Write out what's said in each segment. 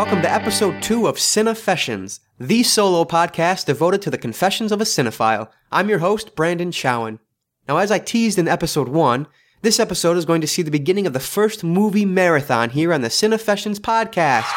welcome to episode 2 of Cinefessions, the solo podcast devoted to the confessions of a cinephile. I'm your host, Brandon Chowan. Now, as I teased in episode 1, this episode is going to see the beginning of the first movie marathon here on the Cinefessions podcast.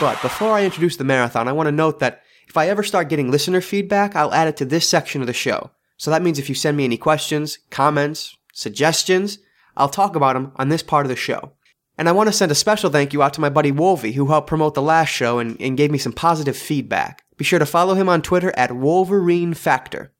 But before I introduce the marathon, I want to note that if I ever start getting listener feedback, I'll add it to this section of the show. So that means if you send me any questions, comments, suggestions, I'll talk about them on this part of the show. And I want to send a special thank you out to my buddy Wolvie, who helped promote the last show and, and gave me some positive feedback. Be sure to follow him on Twitter at Wolverine Factor.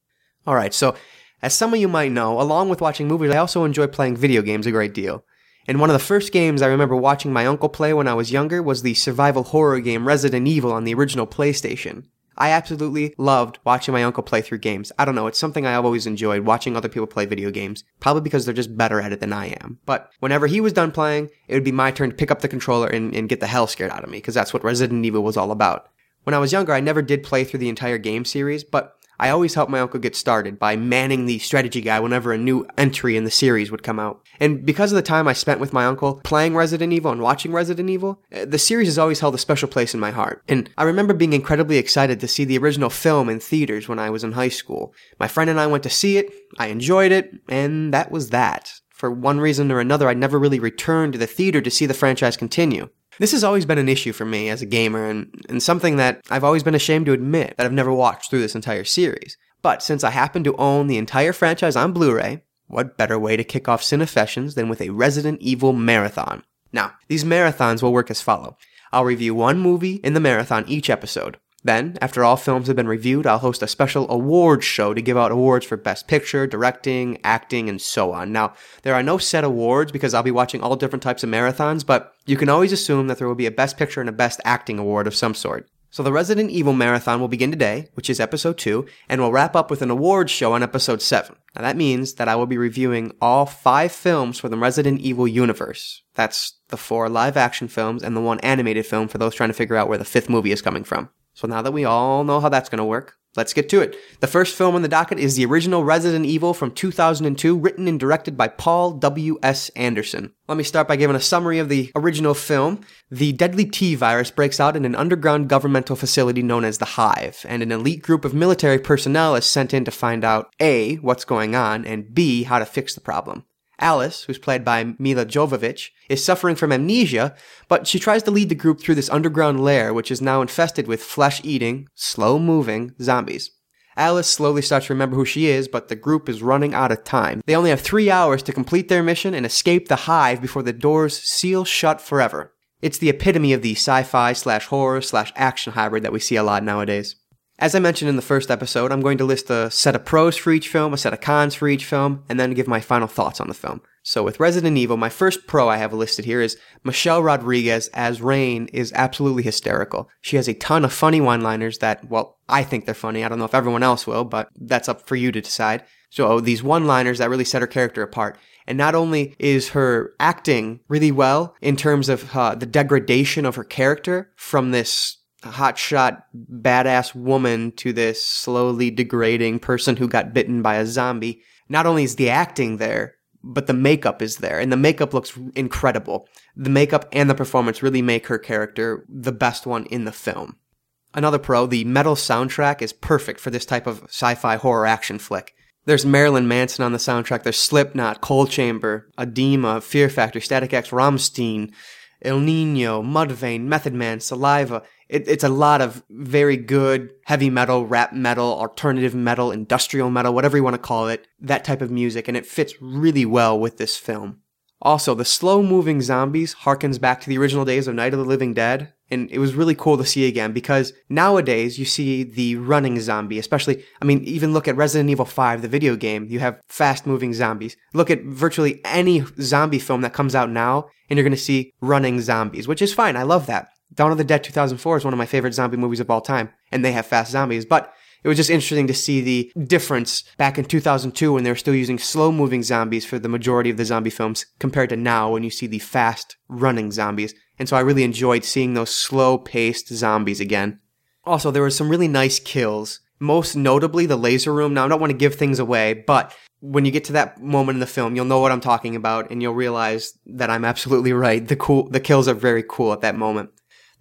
Alright, so as some of you might know, along with watching movies, I also enjoy playing video games a great deal. And one of the first games I remember watching my uncle play when I was younger was the survival horror game Resident Evil on the original PlayStation. I absolutely loved watching my uncle play through games. I don't know, it's something I've always enjoyed, watching other people play video games. Probably because they're just better at it than I am. But whenever he was done playing, it would be my turn to pick up the controller and, and get the hell scared out of me, because that's what Resident Evil was all about. When I was younger, I never did play through the entire game series, but I always helped my uncle get started by manning the strategy guy whenever a new entry in the series would come out. And because of the time I spent with my uncle playing Resident Evil and watching Resident Evil, eh, the series has always held a special place in my heart. And I remember being incredibly excited to see the original film in theaters when I was in high school. My friend and I went to see it, I enjoyed it, and that was that. For one reason or another, I never really returned to the theater to see the franchise continue. This has always been an issue for me as a gamer and, and something that I've always been ashamed to admit that I've never watched through this entire series. But since I happen to own the entire franchise on Blu-ray, what better way to kick off Cinefessions than with a Resident Evil marathon? Now, these marathons will work as follow. I'll review one movie in the marathon each episode. Then, after all films have been reviewed, I'll host a special awards show to give out awards for Best Picture, Directing, Acting, and so on. Now, there are no set awards because I'll be watching all different types of marathons, but you can always assume that there will be a Best Picture and a Best Acting award of some sort. So the Resident Evil Marathon will begin today, which is episode 2, and will wrap up with an awards show on episode 7. Now that means that I will be reviewing all five films for the Resident Evil universe. That's the four live action films and the one animated film for those trying to figure out where the fifth movie is coming from. So now that we all know how that's going to work, let's get to it. The first film on the docket is the original Resident Evil from 2002, written and directed by Paul W.S. Anderson. Let me start by giving a summary of the original film. The deadly T virus breaks out in an underground governmental facility known as the Hive, and an elite group of military personnel is sent in to find out A, what's going on, and B, how to fix the problem. Alice, who's played by Milla Jovovich, is suffering from amnesia, but she tries to lead the group through this underground lair, which is now infested with flesh eating, slow moving zombies. Alice slowly starts to remember who she is, but the group is running out of time. They only have three hours to complete their mission and escape the hive before the doors seal shut forever. It's the epitome of the sci-fi slash horror slash action hybrid that we see a lot nowadays. As I mentioned in the first episode, I'm going to list a set of pros for each film, a set of cons for each film, and then give my final thoughts on the film. So with Resident Evil, my first pro I have listed here is Michelle Rodriguez as Rain is absolutely hysterical. She has a ton of funny one-liners that, well, I think they're funny. I don't know if everyone else will, but that's up for you to decide. So these one-liners that really set her character apart. And not only is her acting really well in terms of uh, the degradation of her character from this hotshot badass woman to this slowly degrading person who got bitten by a zombie. Not only is the acting there, but the makeup is there and the makeup looks incredible. The makeup and the performance really make her character the best one in the film. Another pro, the metal soundtrack is perfect for this type of sci-fi horror action flick. There's Marilyn Manson on the soundtrack, there's Slipknot, Coal Chamber, Adema, Fear Factory, Static X, Rammstein, Ill Niño, Mudvayne, Method Man, Saliva. It, it's a lot of very good heavy metal, rap metal, alternative metal, industrial metal, whatever you want to call it, that type of music, and it fits really well with this film. Also, the slow moving zombies harkens back to the original days of Night of the Living Dead, and it was really cool to see again because nowadays you see the running zombie, especially, I mean, even look at Resident Evil 5, the video game, you have fast moving zombies. Look at virtually any zombie film that comes out now, and you're gonna see running zombies, which is fine. I love that. Dawn of the Dead 2004 is one of my favorite zombie movies of all time, and they have fast zombies, but it was just interesting to see the difference back in 2002 when they were still using slow moving zombies for the majority of the zombie films compared to now when you see the fast running zombies. And so I really enjoyed seeing those slow paced zombies again. Also, there were some really nice kills. Most notably, the laser room. Now, I don't want to give things away, but when you get to that moment in the film, you'll know what I'm talking about and you'll realize that I'm absolutely right. The cool, the kills are very cool at that moment.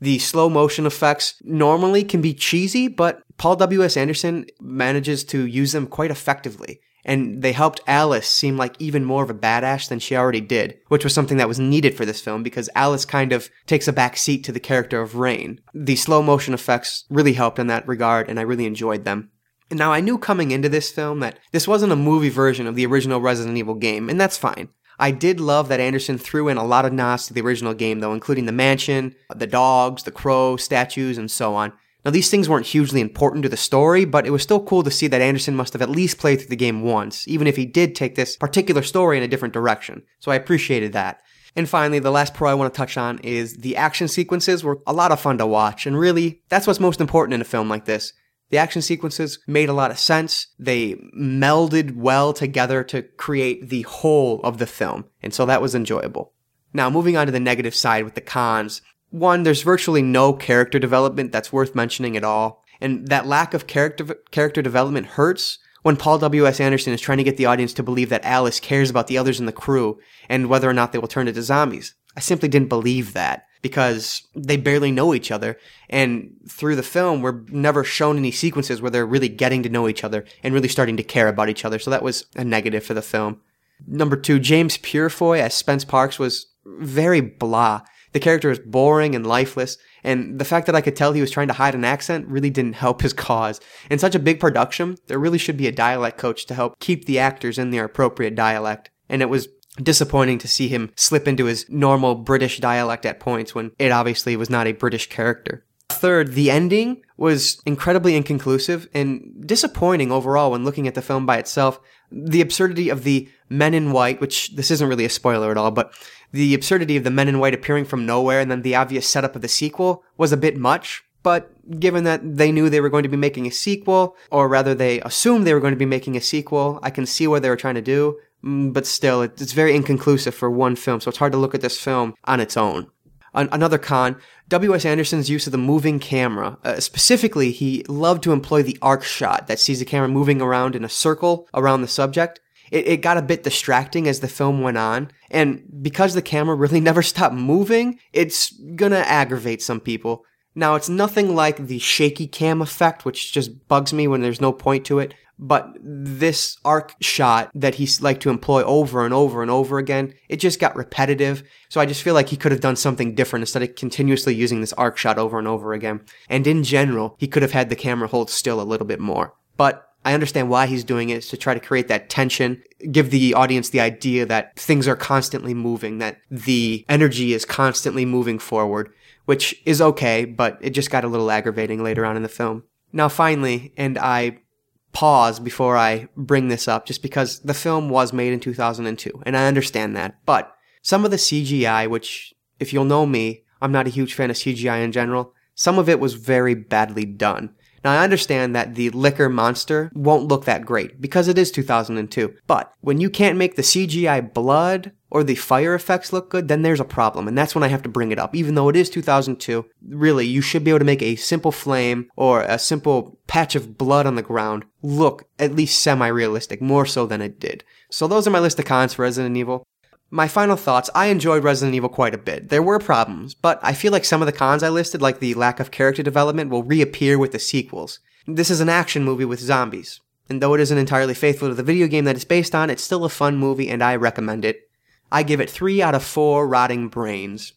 The slow motion effects normally can be cheesy, but Paul W.S. Anderson manages to use them quite effectively. And they helped Alice seem like even more of a badass than she already did, which was something that was needed for this film because Alice kind of takes a back seat to the character of Rain. The slow motion effects really helped in that regard, and I really enjoyed them. Now, I knew coming into this film that this wasn't a movie version of the original Resident Evil game, and that's fine. I did love that Anderson threw in a lot of nods to the original game, though, including the mansion, the dogs, the crow, statues, and so on. Now, these things weren't hugely important to the story, but it was still cool to see that Anderson must have at least played through the game once, even if he did take this particular story in a different direction. So I appreciated that. And finally, the last pro I want to touch on is the action sequences were a lot of fun to watch, and really, that's what's most important in a film like this. The action sequences made a lot of sense. They melded well together to create the whole of the film. And so that was enjoyable. Now, moving on to the negative side with the cons. One, there's virtually no character development that's worth mentioning at all. And that lack of character, character development hurts when Paul W.S. Anderson is trying to get the audience to believe that Alice cares about the others in the crew and whether or not they will turn into zombies. I simply didn't believe that because they barely know each other. And through the film, we're never shown any sequences where they're really getting to know each other and really starting to care about each other. So that was a negative for the film. Number two, James Purefoy as Spence Parks was very blah. The character is boring and lifeless, and the fact that I could tell he was trying to hide an accent really didn't help his cause. In such a big production, there really should be a dialect coach to help keep the actors in their appropriate dialect. And it was disappointing to see him slip into his normal British dialect at points when it obviously was not a British character. Third, the ending was incredibly inconclusive and disappointing overall when looking at the film by itself. The absurdity of the men in white, which this isn't really a spoiler at all, but the absurdity of the men in white appearing from nowhere and then the obvious setup of the sequel was a bit much. But given that they knew they were going to be making a sequel, or rather they assumed they were going to be making a sequel, I can see what they were trying to do. Mm, but still, it's very inconclusive for one film, so it's hard to look at this film on its own. another con, W.S. Anderson's use of the moving camera. Uh, specifically, he loved to employ the arc shot that sees the camera moving around in a circle around the subject. It, it got a bit distracting as the film went on, and because the camera really never stopped moving, it's gonna aggravate some people. Now, it's nothing like the shaky cam effect, which just bugs me when there's no point to it. But this arc shot that he's like to employ over and over and over again, it just got repetitive. So I just feel like he could have done something different instead of continuously using this arc shot over and over again. And in general, he could have had the camera hold still a little bit more. But I understand why he's doing it is to try to create that tension, give the audience the idea that things are constantly moving, that the energy is constantly moving forward, which is okay, but it just got a little aggravating later on in the film. Now finally, and I pause before I bring this up just because the film was made in 2002 and I understand that. But some of the CGI, which if you'll know me, I'm not a huge fan of CGI in general, some of it was very badly done. Now I understand that the Licker monster won't look that great because it is 2002. But when you can't make the CGI blood or the fire effects look good, then there's a problem. And that's when I have to bring it up. Even though it is 2002, really, you should be able to make a simple flame or a simple patch of blood on the ground look at least semi-realistic, more so than it did. So those are my list of cons for Resident Evil. My final thoughts, I enjoyed Resident Evil quite a bit. There were problems, but I feel like some of the cons I listed, like the lack of character development, will reappear with the sequels. This is an action movie with zombies. And though it isn't entirely faithful to the video game that it's based on, it's still a fun movie and I recommend it. I give it 3 out of 4 rotting brains.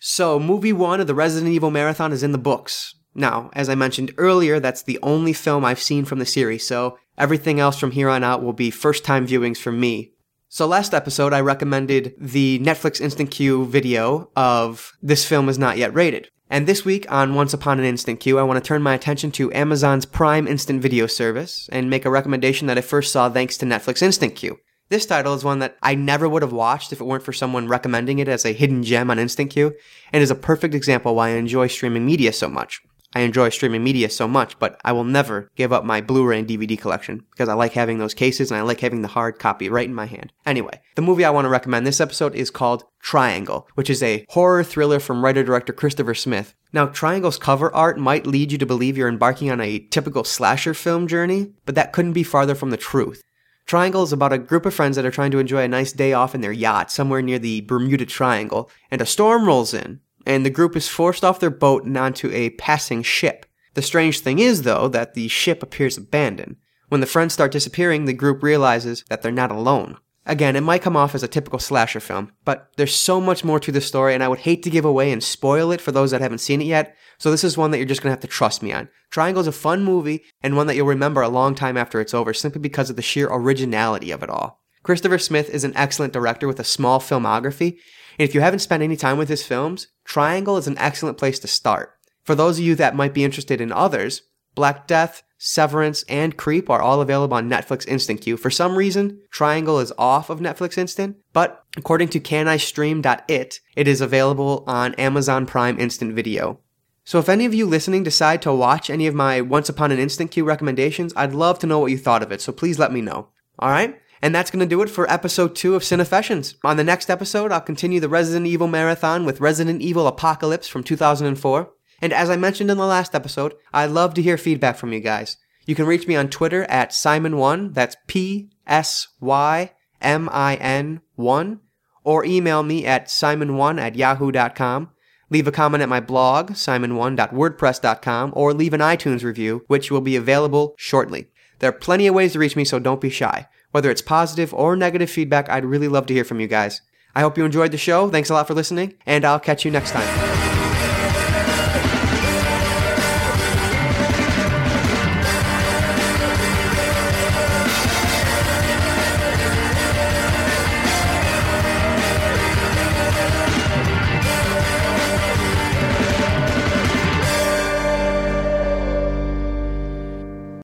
So, movie 1 of the Resident Evil Marathon is in the books. Now, as I mentioned earlier, that's the only film I've seen from the series, so everything else from here on out will be first time viewings for me. So last episode, I recommended the Netflix Instant Queue video of This Film Is Not Yet Rated. And this week on Once Upon an Instant Queue, I want to turn my attention to Amazon's Prime Instant Video service and make a recommendation that I first saw thanks to Netflix Instant Queue. This title is one that I never would have watched if it weren't for someone recommending it as a hidden gem on Instant Queue, and is a perfect example why I enjoy streaming media so much. I enjoy streaming media so much, but I will never give up my Blu-ray and DVD collection because I like having those cases and I like having the hard copy right in my hand. Anyway, the movie I want to recommend this episode is called Triangle, which is a horror thriller from writer-director Christopher Smith. Now, Triangle's cover art might lead you to believe you're embarking on a typical slasher film journey, but that couldn't be farther from the truth. Triangle is about a group of friends that are trying to enjoy a nice day off in their yacht somewhere near the Bermuda Triangle, and a storm rolls in, and the group is forced off their boat and onto a passing ship. The strange thing is, though, that the ship appears abandoned. When the friends start disappearing, the group realizes that they're not alone. Again, it might come off as a typical slasher film, but there's so much more to the story, and I would hate to give away and spoil it for those that haven't seen it yet, so this is one that you're just gonna have to trust me on. Triangle's a fun movie, and one that you'll remember a long time after it's over, simply because of the sheer originality of it all. Christopher Smith is an excellent director with a small filmography, and if you haven't spent any time with his films, Triangle is an excellent place to start. For those of you that might be interested in others, Black Death, Severance, and Creep are all available on Netflix Instant Queue. For some reason, Triangle is off of Netflix Instant, but according to canistream.it, it is available on Amazon Prime Instant Video. So if any of you listening decide to watch any of my Once Upon an Instant Queue recommendations, I'd love to know what you thought of it, so please let me know. Alright? And that's going to do it for episode 2 of Cinefessions. On the next episode, I'll continue the Resident Evil marathon with Resident Evil Apocalypse from 2004. And as I mentioned in the last episode, I love to hear feedback from you guys. You can reach me on Twitter at Psymin1, that's P S Y M I N 1, or email me at Psymin1 at yahoo.com. Leave a comment at my blog, Psymin1.wordpress.com, or leave an iTunes review, which will be available shortly. There are plenty of ways to reach me, so don't be shy. Whether it's positive or negative feedback, I'd really love to hear from you guys. I hope you enjoyed the show. Thanks a lot for listening, and I'll catch you next time.